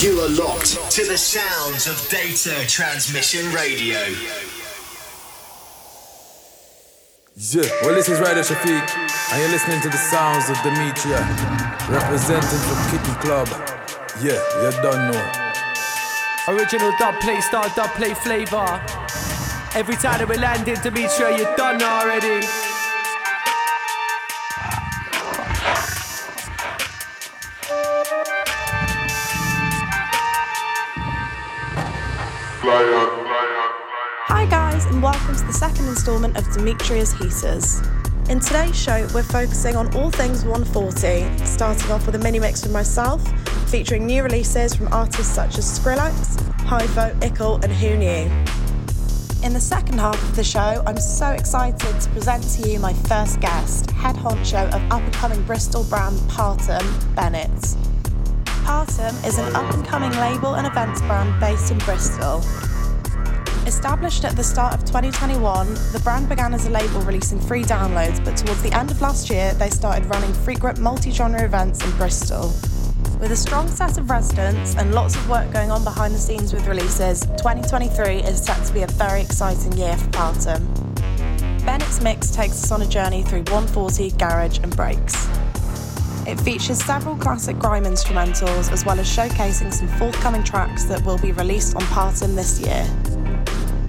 You are locked to the sounds of Data Transmission Radio. Yeah, well, this is Ryder Shafiq, and you're listening to the sounds of Demetria, representing from Kitty Club. Yeah, you don't know. Original dub plate, star dub plate flavor. Every time that we land in Demetria, you're done already. The second instalment of Demetria's Heaters. In today's show, we're focusing on all things 140, starting off with a mini mix from myself, featuring new releases from artists such as Skrillex, Hypho, Ickle, and Who Knew. In the second half of the show, I'm so excited to present to you my first guest, head honcho of up and coming Bristol brand Partum, Bennett. Partum is an up and coming label and events brand based in Bristol. Established at the start of 2021, the brand began as a label releasing free downloads, but towards the end of last year, they started running frequent multi genre events in Bristol. With a strong set of residents and lots of work going on behind the scenes with releases, 2023 is set to be a very exciting year for Partum. Bennett's Mix takes us on a journey through 140 garage and breaks. It features several classic grime instrumentals as well as showcasing some forthcoming tracks that will be released on Partum this year.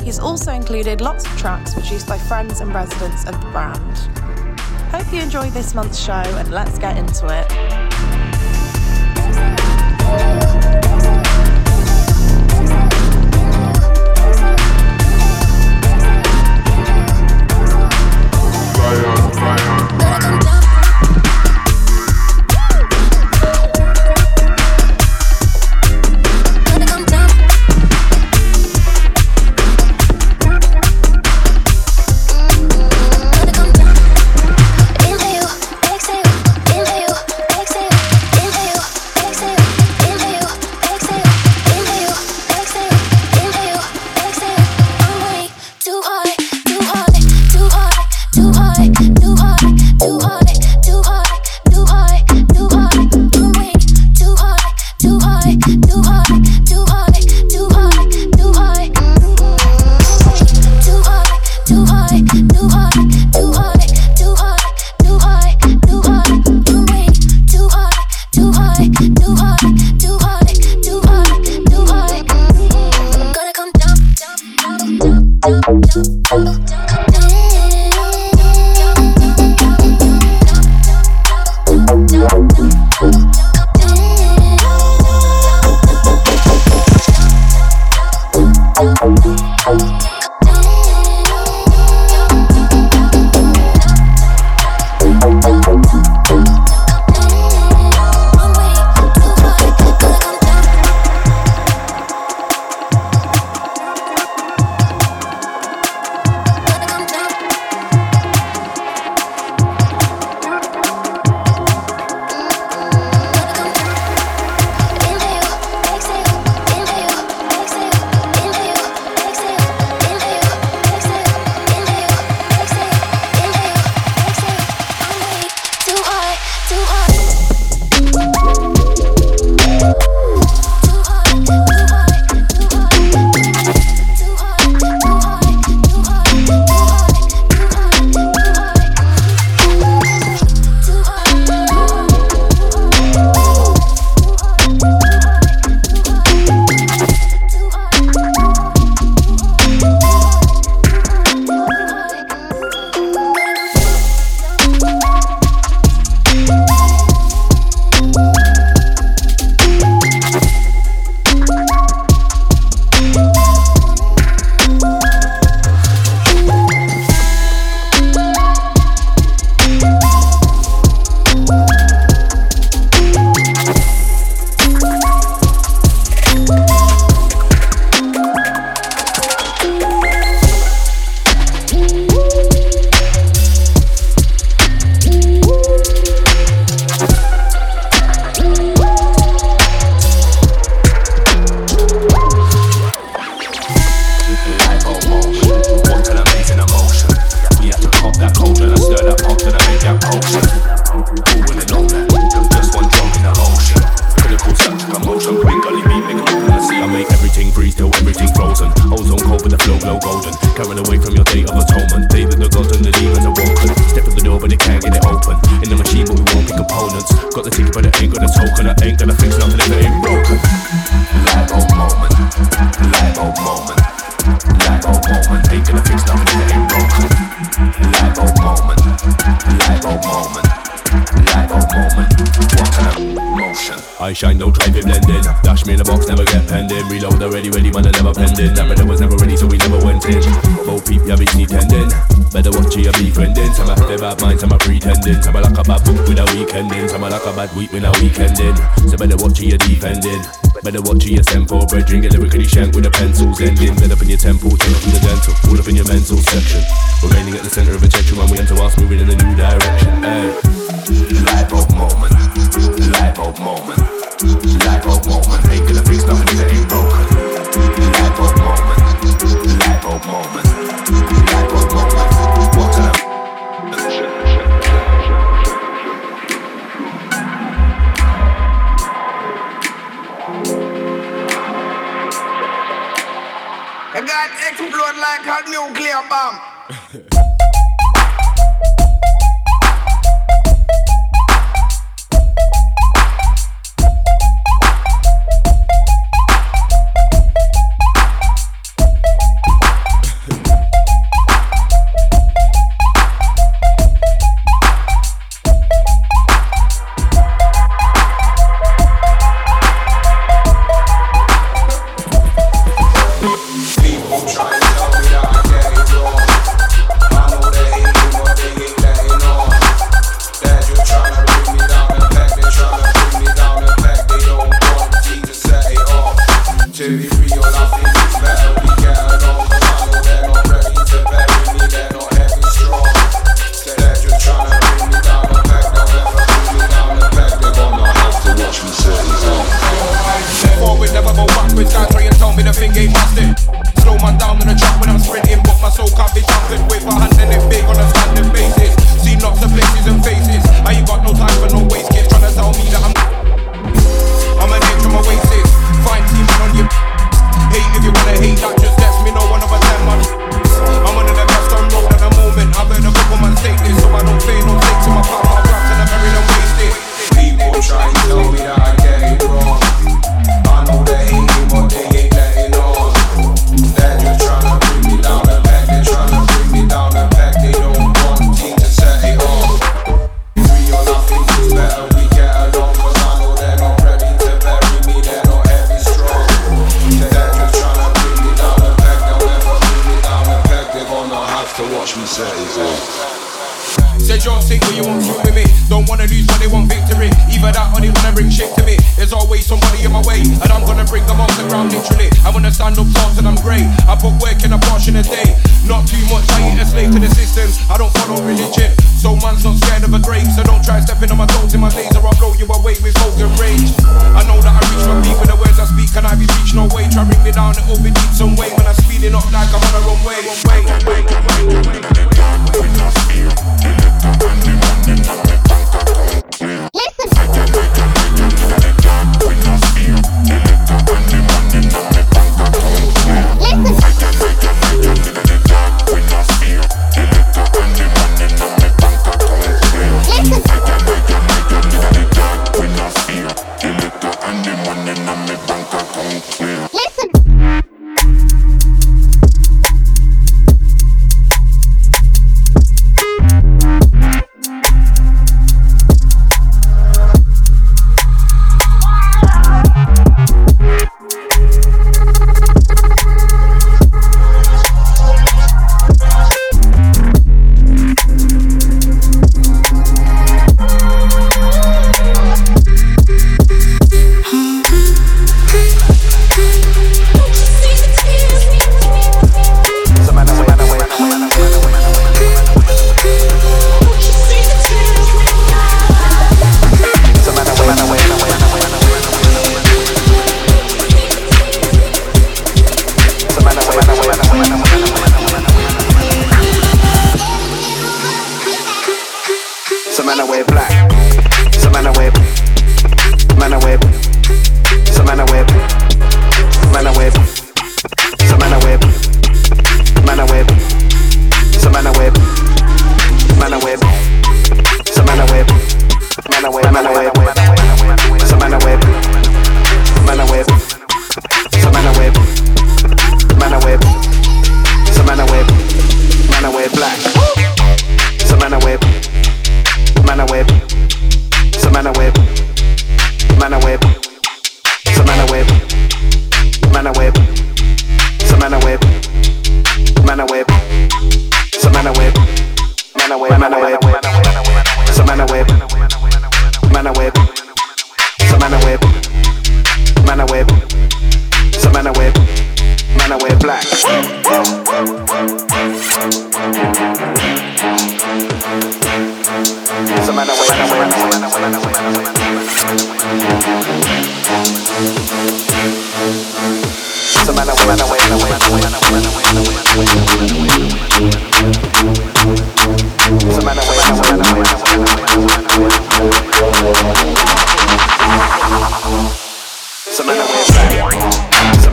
He's also included lots of tracks produced by friends and residents of the brand. Hope you enjoy this month's show and let's get into it. defending. Some a have bad mind, some a pretending. Some a like a bad book with a weekend in. Some a like a bad week with a weekend in. So better watch your defending. Better watch your tempo, bread drinking lyrically shank with the pencils ending. Bend up in your temple, turn up in the dental, Pull up in your mental section. Remaining at the center of attention when we enter us moving in a new direction. Hey. Life of moment, life of moment, life of moment. Ain't gonna fix nothing that ain't broken. Life of moment, life of moment. like explode like a nuclear bomb.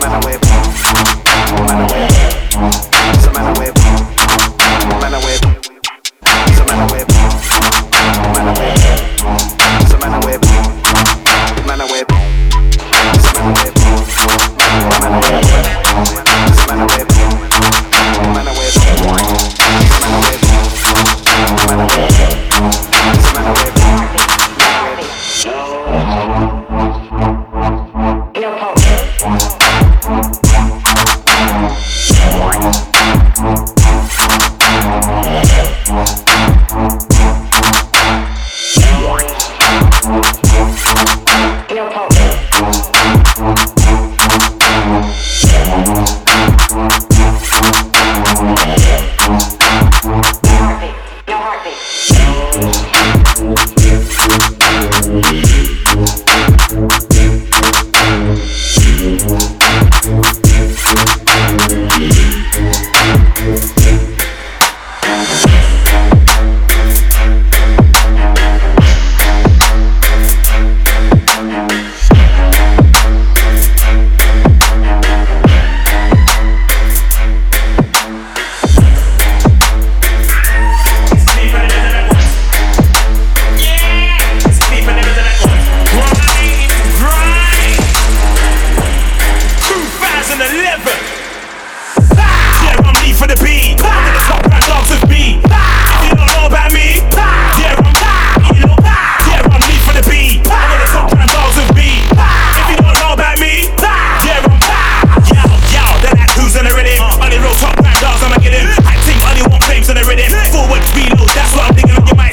Man a whip. Some man a whip. Man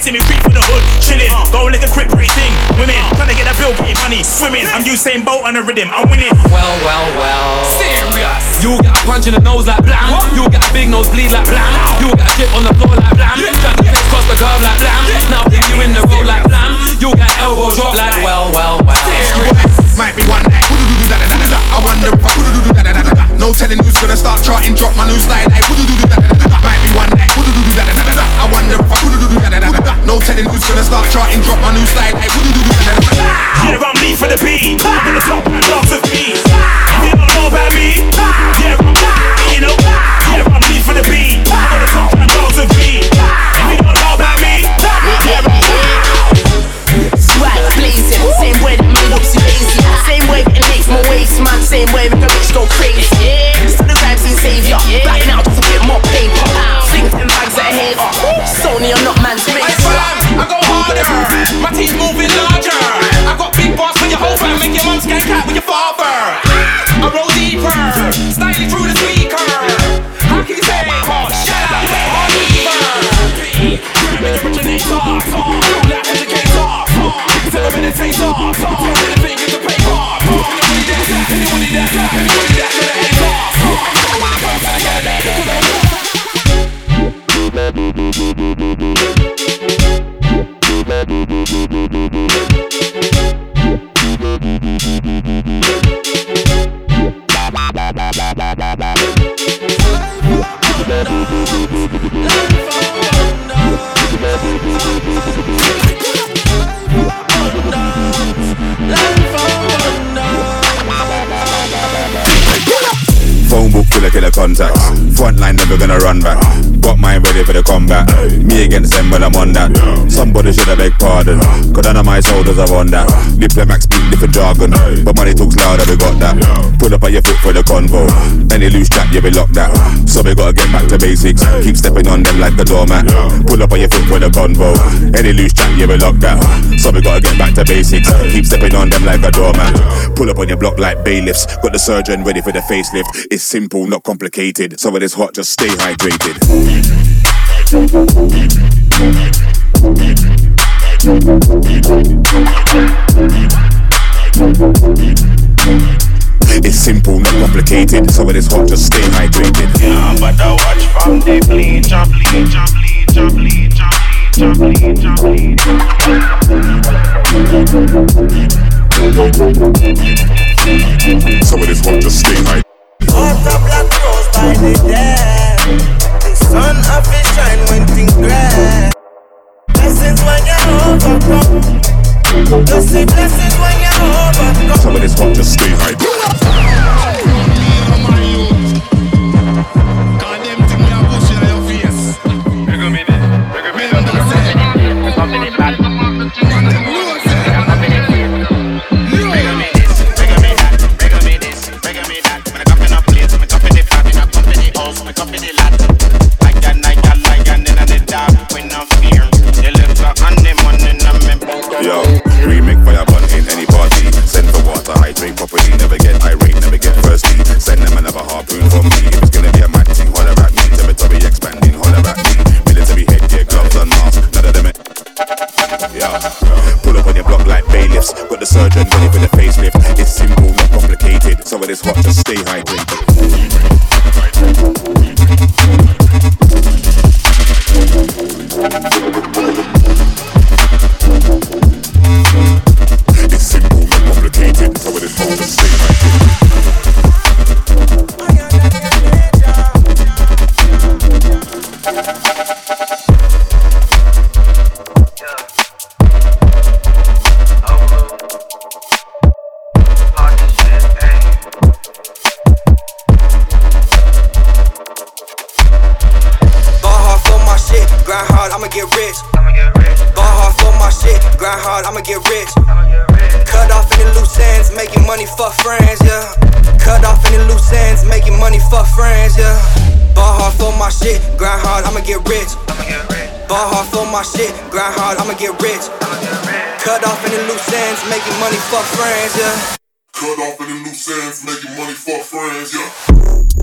see me creep for the hood, chilling. Go like a quick thing. Women trying to get a bill, getting money, swimming. I'm Usain Bolt on the rhythm. I'm winning. Well, well, well. Serious. You get a punch in the nose like blam. You get a big nose bleed like blam. You get a dip on the floor like blam. Turn the face cross the curve like blam. Now hit you in the road like blam. You get elbow drop like well, well, well. Serious. Might be one night. I wonder if I. No telling who's gonna start charting, drop my new slide like woo-doo-doo-doo-da-da-da-da. Might be one night. Woo-doo-doo-doo-da-da-da-da. I wonder if I woo-doo-doo-doo-da-da-da-da. No telling who's gonna start charting, drop my new slide like woo-doo-doo-doo-da-da-da-da. Yeah, I'm me for the beat. I'm gonna top rap dogs with me. If you don't know about me, yeah, I'm you know, yeah, I'm me for the beat. I'm gonna top rap dogs with me. If you don't know about me, yeah, I'm Swag blazing, same way that me looks lazy. Same way that it makes my waist man, same way make a bitch go crazy. This is the rhymes and savior. Back now just a bit more paper. Fling them bags at head. Sony, I'm not man's Hey race. fam, I go harder. My team's moving larger. I got big boss for your whole fam. Make your mum skank out with your father. I roll deeper, styling through the speaker. How can you say oh, Shout out, way hard Grab it, originator. Roll that educator. Tell them meditate. Anything is that's that, anybody killer. Front line never gonna run back. Got mine ready for the combat. Me against them, but I'm on that. Somebody should have beg pardon. Cause none of my soldiers are on that. Diplomat speak different jargon. But money talks louder, we got that. Pull up on your foot for the convo. Any loose chat, yeah, we lock that. So we gotta get back to basics. Keep stepping on them like a doormat. Pull up on your foot for the convo. Any loose chat, yeah, we lock that. So we gotta get back to basics. Keep stepping on them like a doormat. Pull up on your block like bailiffs. Got the surgeon ready for the facelift. It's simple, not complicated. So when it's hot, just stay hydrated. It's simple, not complicated. So when it's hot, just stay hydrated. Yeah, but I watch from the bleach, I bleach, I bleach, I bleach, I bleach, I bleach, So when it's hot, just stay hydrated. Up like rose by the day. The sun up it shine when things gray. Blessings when you overcome. Blessings when you overcome. So when it's hot, just stay hydrated. The surgeon ready for the facelift. It's simple, not complicated. So when it's hot, just stay hydrated. Grind hard, I'ma get rich. Cut off any loose ends, making money for friends, yeah. Cut off any loose ends, making money for friends, yeah. Yeah.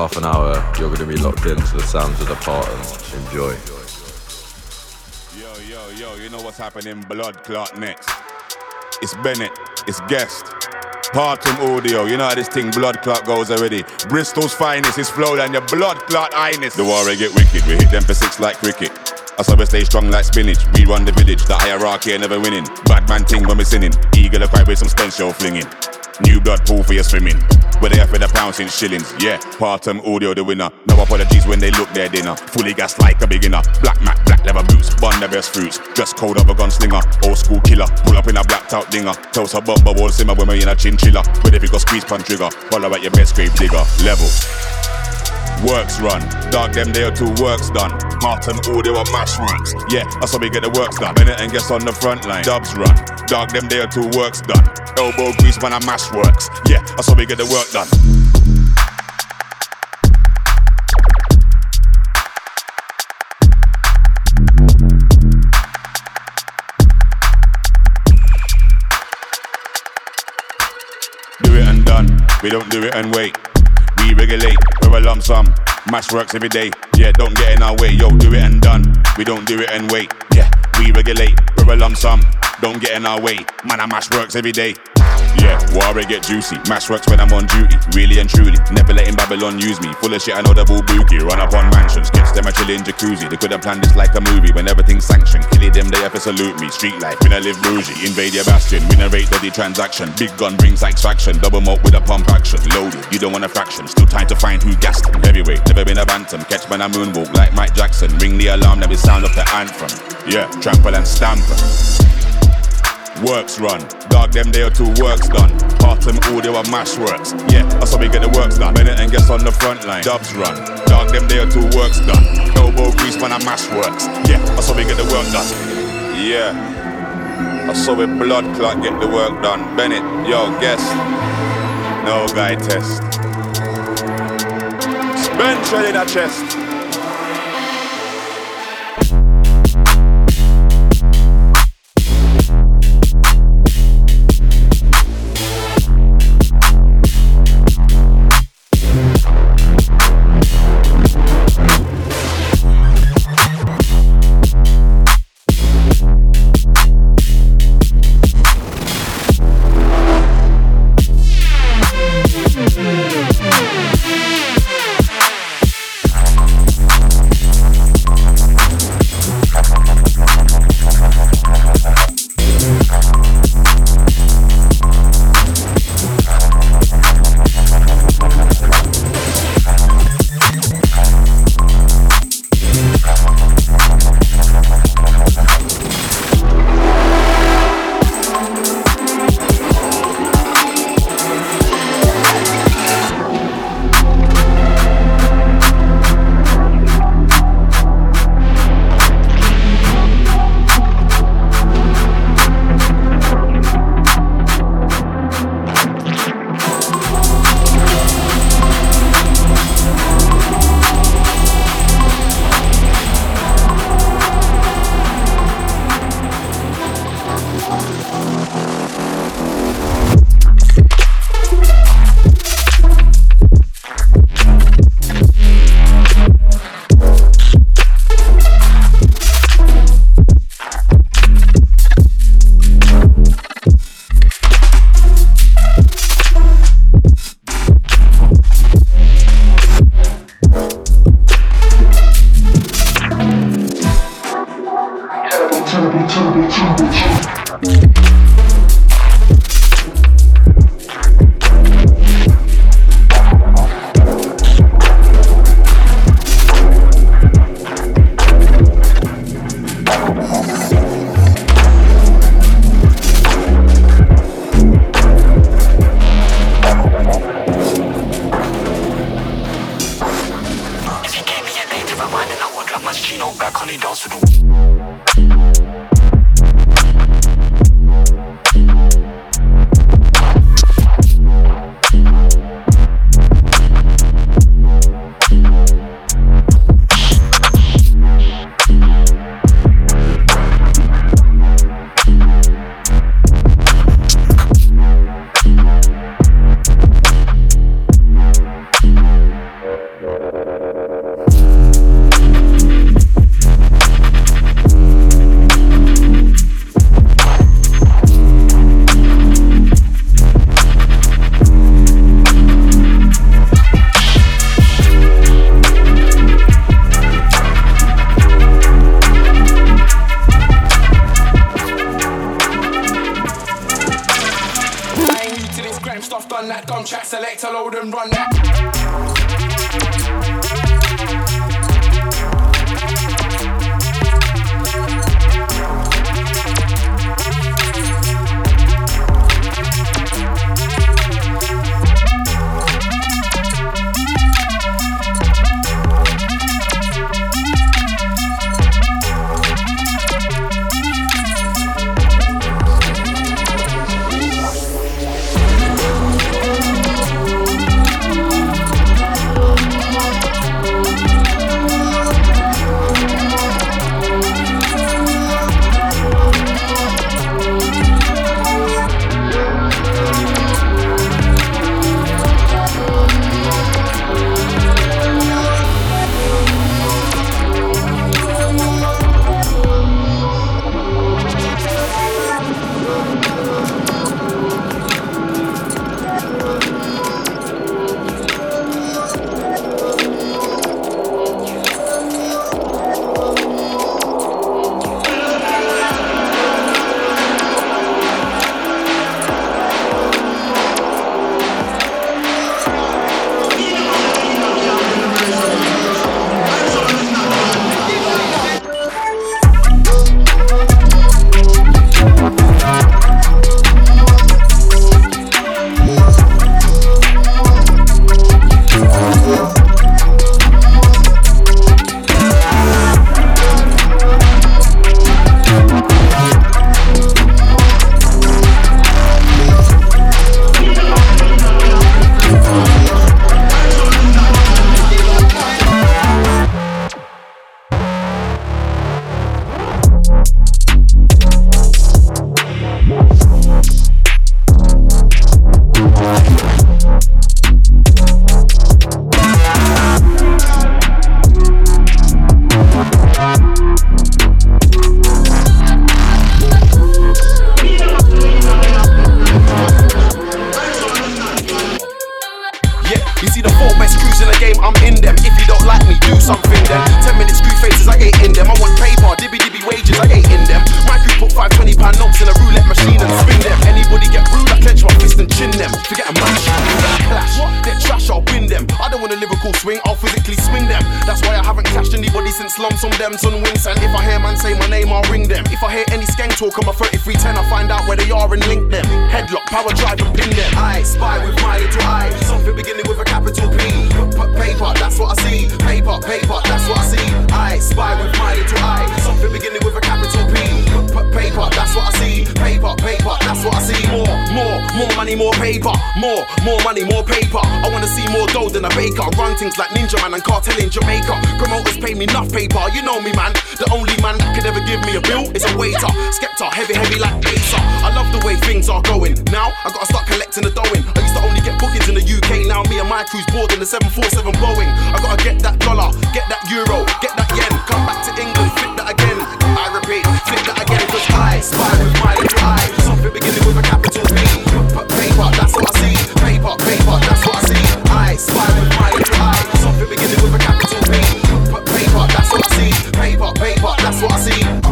Half an hour, you're going to be locked into the sounds of the Partons. Enjoy. Yo, yo, yo, you know what's happening? Blood clot next. It's Bennett, it's guest. Partum audio, you know how this thing blood clot goes already. Bristol's finest is flowed and your blood clot highness. The war get wicked, we hit them for six like cricket. I saw we stay strong like spinach. We run the village, the hierarchy ain't never winning. Bad man ting when we sinning. Eagle a cry with some stench show flinging. New blood pool for your swimming. Where they have for the pounds in shillings. Yeah, Partum audio the winner. No apologies when they look their dinner. Fully gas like a beginner. Black mat, black leather boots. Bun the best fruits. Dress code of a gunslinger. Old school killer. Pull up in a blacked out dinger. Toast a bumper wall simmer when we in a chinchilla. But if you got squeeze pan trigger, follow at your best grave digger. Level. Works run, dog them there two works done. Martin audio and mash works. Yeah, that's how we get the works done. Bennett and guess on the front line. Dubs run, dog them there two works done. Elbow grease man I mash works. Yeah, that's how we get the work done. Do it and done. We don't do it and wait. Regulate, we're a lump sum. Mash works every day. Yeah, don't get in our way. Yo, do it and done. We don't do it and wait. Yeah, we regulate, we're a lump sum. Don't get in our way. Man, I mash works every day. Yeah, warrior get juicy. Mash works when I'm on duty. Really and truly. Never letting Babylon use me. Full of shit, I know the bull bookie. Run up on mansions. Catch them a chillin' jacuzzi. They could have planned this like a movie. When everything's sanctioned. Killing them, they have to salute me. Street life, we not live bougie. Invade your bastion. We narrate the transaction. Big gun brings satisfaction. Double malt with a pump action. Loaded, you don't want a fraction. Still trying to find who gassed them. Heavyweight, never been a bantam. Catch when I moonwalk like Mike Jackson. Ring the alarm, let me sound of the anthem. Yeah, trample and stamper. Works run, dog them there two works done. Partum audio and mash works. Yeah, that's how we get the works done. Bennett and guess on the front line. Dubs run, dog them there two works done. Elbow grease when I mash works. Yeah, that's how we get the work done. Yeah, I saw with blood clot get the work done. Bennett, yo, guess. No guy test. Spend shell in a chest. Them. Forget a match, clash, they're trash, I'll bin them. I don't want a lyrical swing, I'll physically swing them. That's why I haven't clashed anybody since lumps on them, son wings. And if I hear man say my name, I'll ring them. If I hear any skank talk on my 3310, I find out where they are and link them. Headlock, power drive and pin them. I spy with my little eye, something beginning with a capital p- paper, that's what I see. Paper, paper, that's what I see. I spy with my little eye, something beginning with a capital P. Paper, that's what I see. Paper, paper, that's what I see. More, more, more money, more paper. More, more money, more paper. I wanna see more dough than a baker. Run things like Ninja Man and Kartel in Jamaica. Promoters pay me enough paper. You know me, man. The only man that could ever give me a bill is a waiter. Skepta, heavy, heavy like Acer. I love the way things are going. Now I gotta start collecting the dough in. I used to only get bookings in the UK. Now me and my crew's board in the 747 Boeing. I gotta get that dollar, get that euro, get that yen. Come back to Cause I spy with my little eye. Something beginning with a capital P. Paper, that's what I see. Paper, paper, that's what I see. I spy with my little eye. Something beginning with a capital. P- Paper, that's what I see. Paper, paper, that's what I see.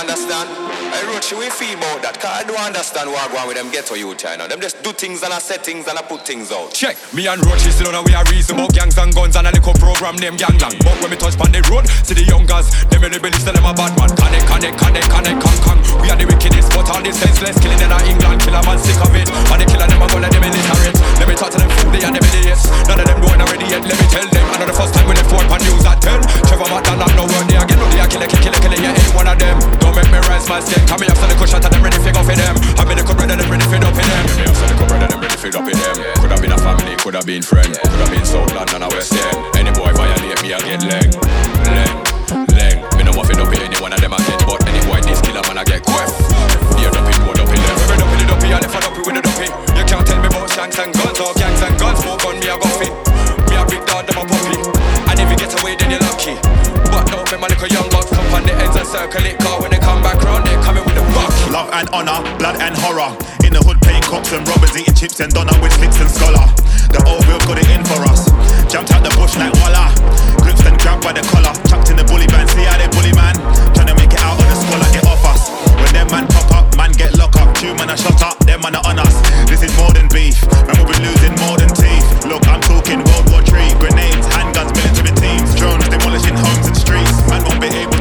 Understand? I wrote you we feel about that. Cause I don't understand what going with them ghetto youth, you know. Them just do things and I set things and I put things out. Check, me and Roach still on we are reason about gangs and guns and a little program them gang lang. But when me touch on the road, see the youngers, them in the belly tell them a bad man. Connect, connect, connect, connect, kang kang. We are the wickedest, but all the senseless killing in our England, kill a man sick of it. And the killer them a go let them illiterate. Let me talk to them fool, they are the idiots. None dead, let me tell them. I know the first time when they fought on news at 10. Trevor McDonald, no word there again. No, they are killer, kill, killer, killer, yeah, any one of them. Don't make me rise my step. Come here, after the shot and them ready to go for them. I mean, the brother, them ready to up in them. Me after the brother, them ready to up in them. Could have been a family, could have been friend, could have been South London or West End. Any boy violate me, I get leg, leg, leg. Me no to up in any one of them again, but any boy this killer man I get quest. Here up in, what up in them. Every up in the dopey, I left a dopey with the dopey. You can't tell me about shanks and guns or gangs and guns. Smoke on me, I go fit. A big dog, them a puppy. And if you get away, then you're lucky. But don't make my little young bucks come on the ends and circle it. Car when they come back round, they coming with the rock. Love and honor, blood and horror. In the hood, playing cops and robbers, eating chips and donut with slicks and scholar. The old wheel got it in for us. Jumped out the bush like voila. Gripped and grabbed by the collar. Chucked in the bully band. See how they bully man. Trying to make it out on the scholar, us. When them man pop up, man get locked up. Two man are shot up, them man are on us. This is more than beef. Man, we'll be losing more than teeth. Look, I'm talking World War III. Grenades, handguns, military teams. Drones demolishing homes and streets. Man won't be able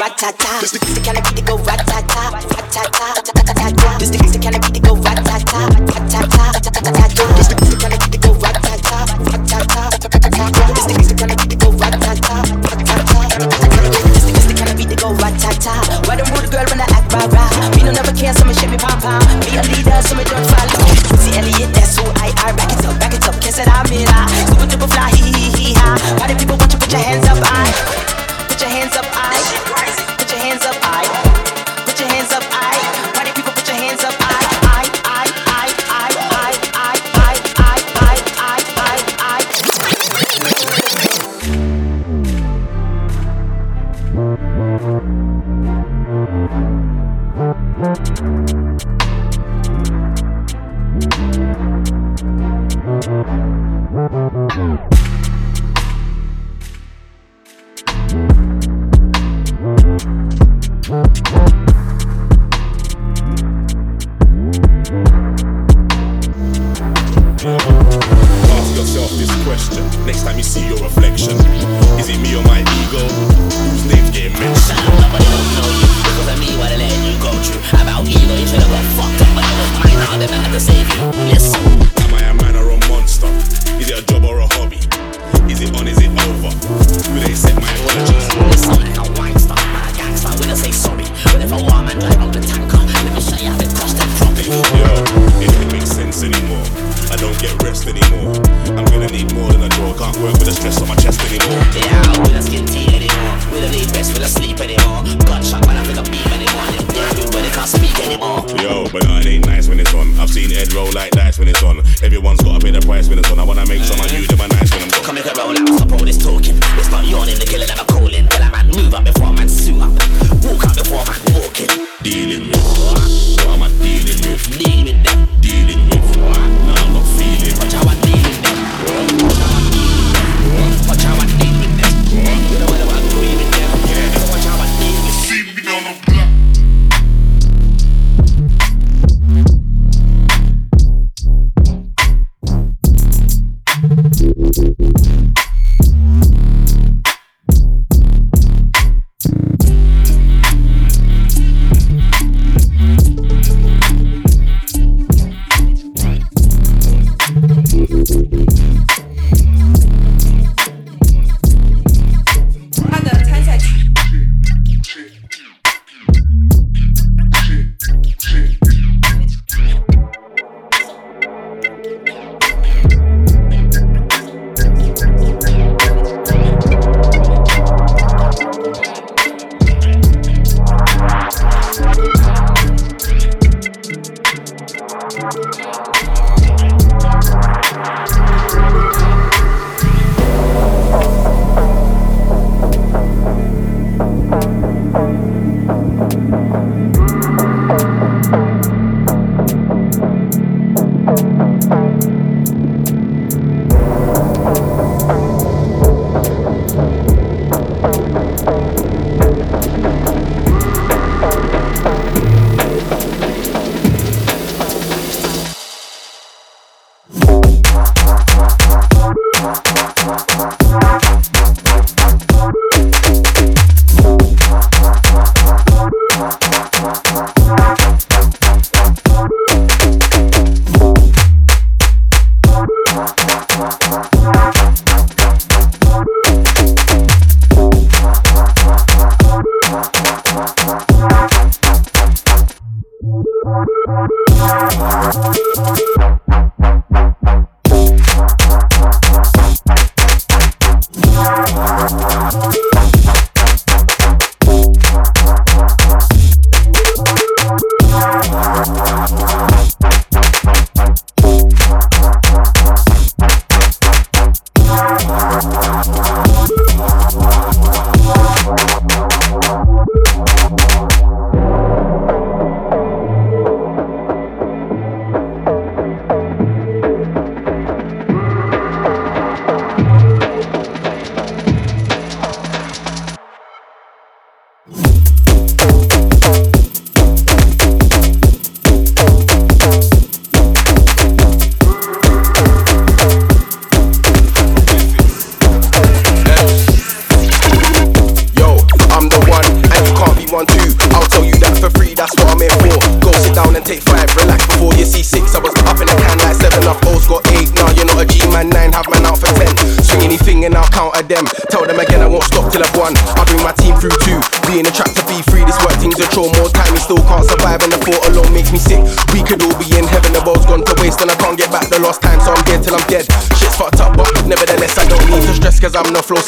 ratata. This the kind of beat to go ratata. This the kind of beat to go ratata. This the kind of beat to go. This the kind of beat to go. This the kind of beat to go. Why rude act? Me no never care, so me shake me. Me a leader, so me don't follow. That's who I are. Back it up, back it I'm in. Super duper fly, people you put your hands up?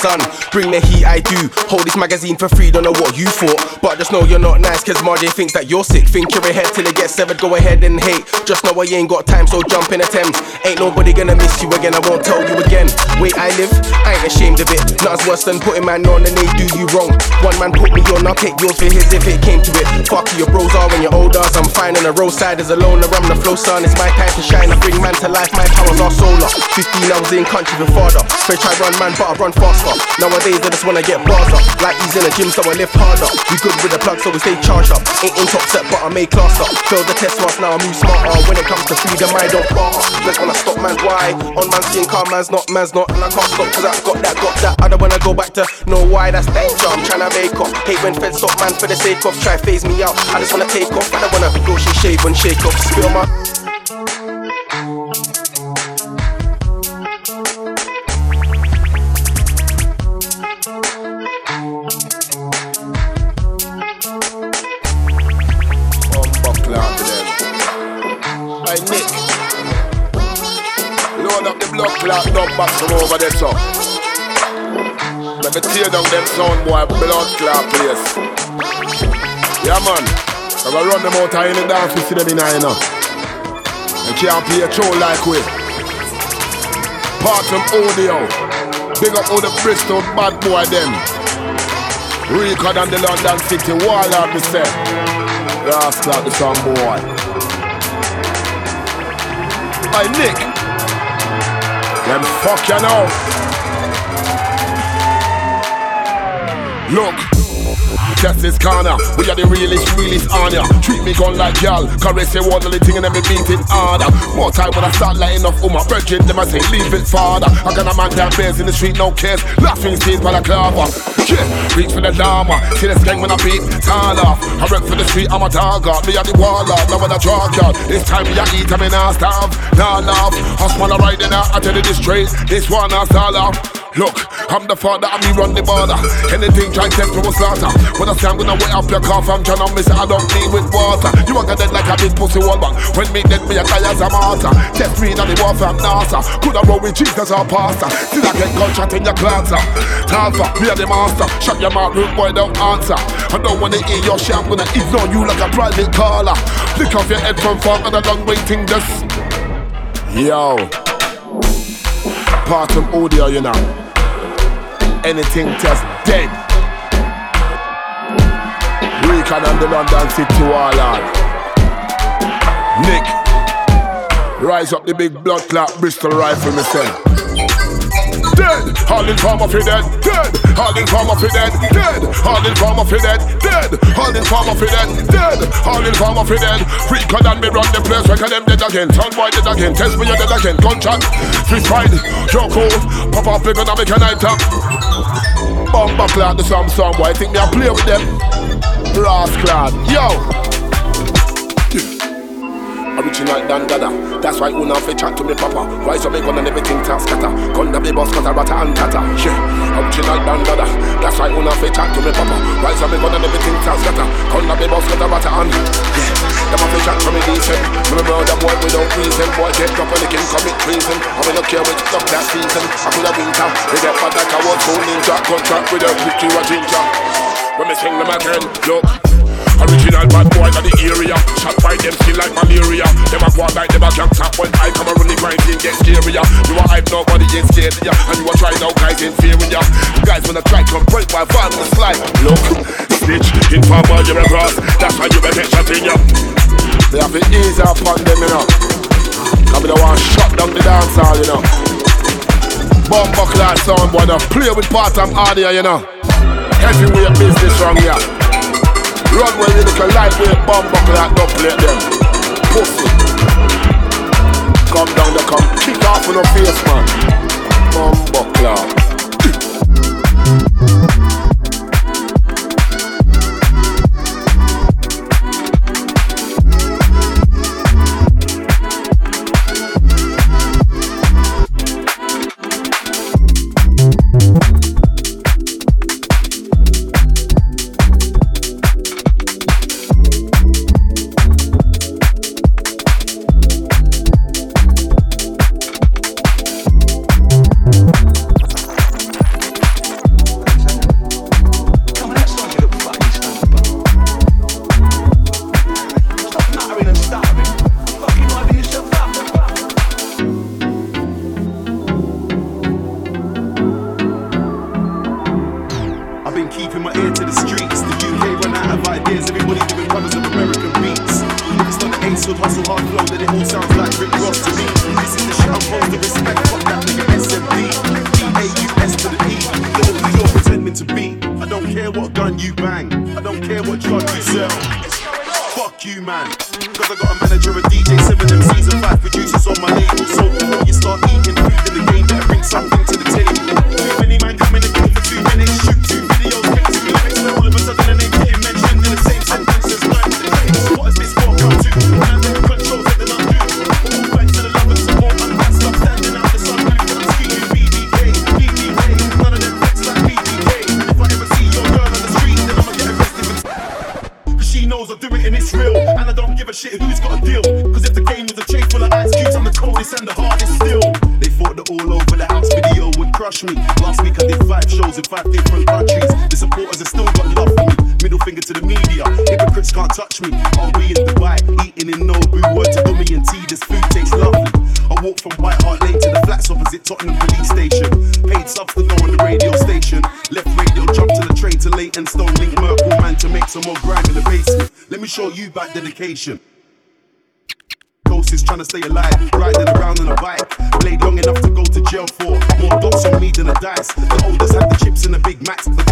Son. Bring the heat, I do. Hold this magazine for free, don't know what you thought. Know you're not nice, cause Marjay thinks that you're sick. Think you're ahead till it gets severed, go ahead and hate. Just know I ain't got time, so jump in a Thames. Ain't nobody gonna miss you again, I won't tell you again. Wait, I live, I ain't ashamed of it. Nothing's worse than putting man on and they do you wrong. One man put me on, I'll take yours for his if it came to it. Fuck your bros are when you're older. I'm fine on the roadside as a loner. I'm the flow son, it's my time to shine. I bring man to life, my powers are solar. 15, I was in country with father. First try run man, but I run faster. Nowadays, I just wanna get bars up. Like he's in a gym, so I lift harder. We good with the plug, so we stay charged up. Ain't in top set, but I make class up. Failed the test once, now I move smarter. When it comes to freedom, I don't barter. Just wanna stop man's why. On man's skin, car man's not, man's not. And I can't stop, cause I got that, got that. I don't wanna go back to know why that's danger. I'm trying to make up. Hate when feds stop man for the sake of try phase me out. I just wanna take off. I don't wanna go she shave and shake off. Spill my. Box from over there, so. Let me tear down them sound boy blood clot place. Yeah man, I go run them out in the dance, we see them in here now. They can't play a show like we. Part from audio. Big up all the Bristol bad boy them. Record and the London City Warlord, me say. Last clock the song boy. Hey Nick. Them fuck you now. Look. This corner, we are the realest, realest on ya. Treat me gun like y'all, caress your little thing and then me beat it harder. More time when I start lighting off, oh, all my virgin, them I say leave it farther. I got a man that bears in the street, no cares, laughing stays by the clover. Yeah, reach for the llama, see the skank when I beat, tall off. I rep for the street, I'm a dog out, me a the warlord, now when I draw out. This time me a eat, I me not starve, nah laugh. Husband a riding out, I tell you this straight, this one I stall off. Look, I'm the father, I'm me run the border. Anything try test to a slaughter. When I say I'm gonna wet up your cough, I'm trying to miss it, I don't need with water. You to dead like a big pussy wall back. When me dead, me a die as a martyr. Test me in the war from NASA. Could I roll with Jesus or pastor? Still I get gunshot in your clancer. Talfa, me a the master. Shut your mouth, rude boy, don't answer. I don't wanna hear your shit, I'm gonna ignore you like a private caller. Flick off your head from far and a long waiting this. Yo. Part of audio, you know. Anything just dead. Recon and the London City Warlord. Nick. Rise up the big blood clot Bristol rifle, me say. Dead, all in form of dead, dead, all in form of dead, dead, all in form of dead, dead, all in form of dead, dead, all in of it dead. Freaker than me run the place, reckon them dead again, turn boy dead again, test me you dead again, gunshot, fist fight, yo cool, pop off, we gonna make a night up. Bomba clad the some song boy, think me I play with them. Rascal, yo. Original Dandada, that's why una fi chat to me papa. Rise up me gun and everything ta scatter. Gun boss cut a rata and tata. Yeah, original Dandada, that's why una fi chat to me papa. Rise up me gun and everything ta scatter. Gun boss cut a rata and yeah. Them a fi chat to me decent. Me no murder boy without reason. Boy get up and they can commit treason. I me no care which stuff that season. I could have winter. We get bad like a one soul ninja. Contract with a victory a ginger. When me sing them again, look. Original bad boy in the area. Shot by them still like malaria. Them a go like them a gang tap When I come around the grind thing get scarier. You a hype nobody ain't scared of ya And you a try now guys fearing ya Guys wanna try to break my van and slide. Look, snitch, informer you're a cross That's why you shot in ya. They have to ease up on them you know. Cause don't want shut down the dance hall you know. Bumper class sound boy now Play with bottom audio you know. Heavyweight business wrong here Run where you look a lightweight bomb buckle and don't play them. Pussy. Come down the come kick off on your face, man. Bomb buckler. you back dedication. Ghost is trying to stay alive, riding around on a bike. Played long enough to go to jail for more dogs on me than a dice. The oldest had the chips and the Big Macs. The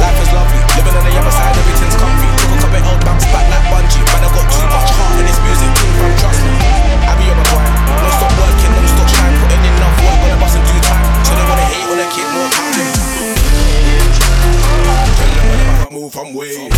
Life is lovely, living on the other side, everything's comfy. Took a couple old bounce back like bungee. Man, I got too much heart in this music, too, fam, trust me. I be on my grind, no stop working, no stop trying, putting enough work on the bus in due time. So they wanna hate when I keep more time. Tell them when I move, I'm way.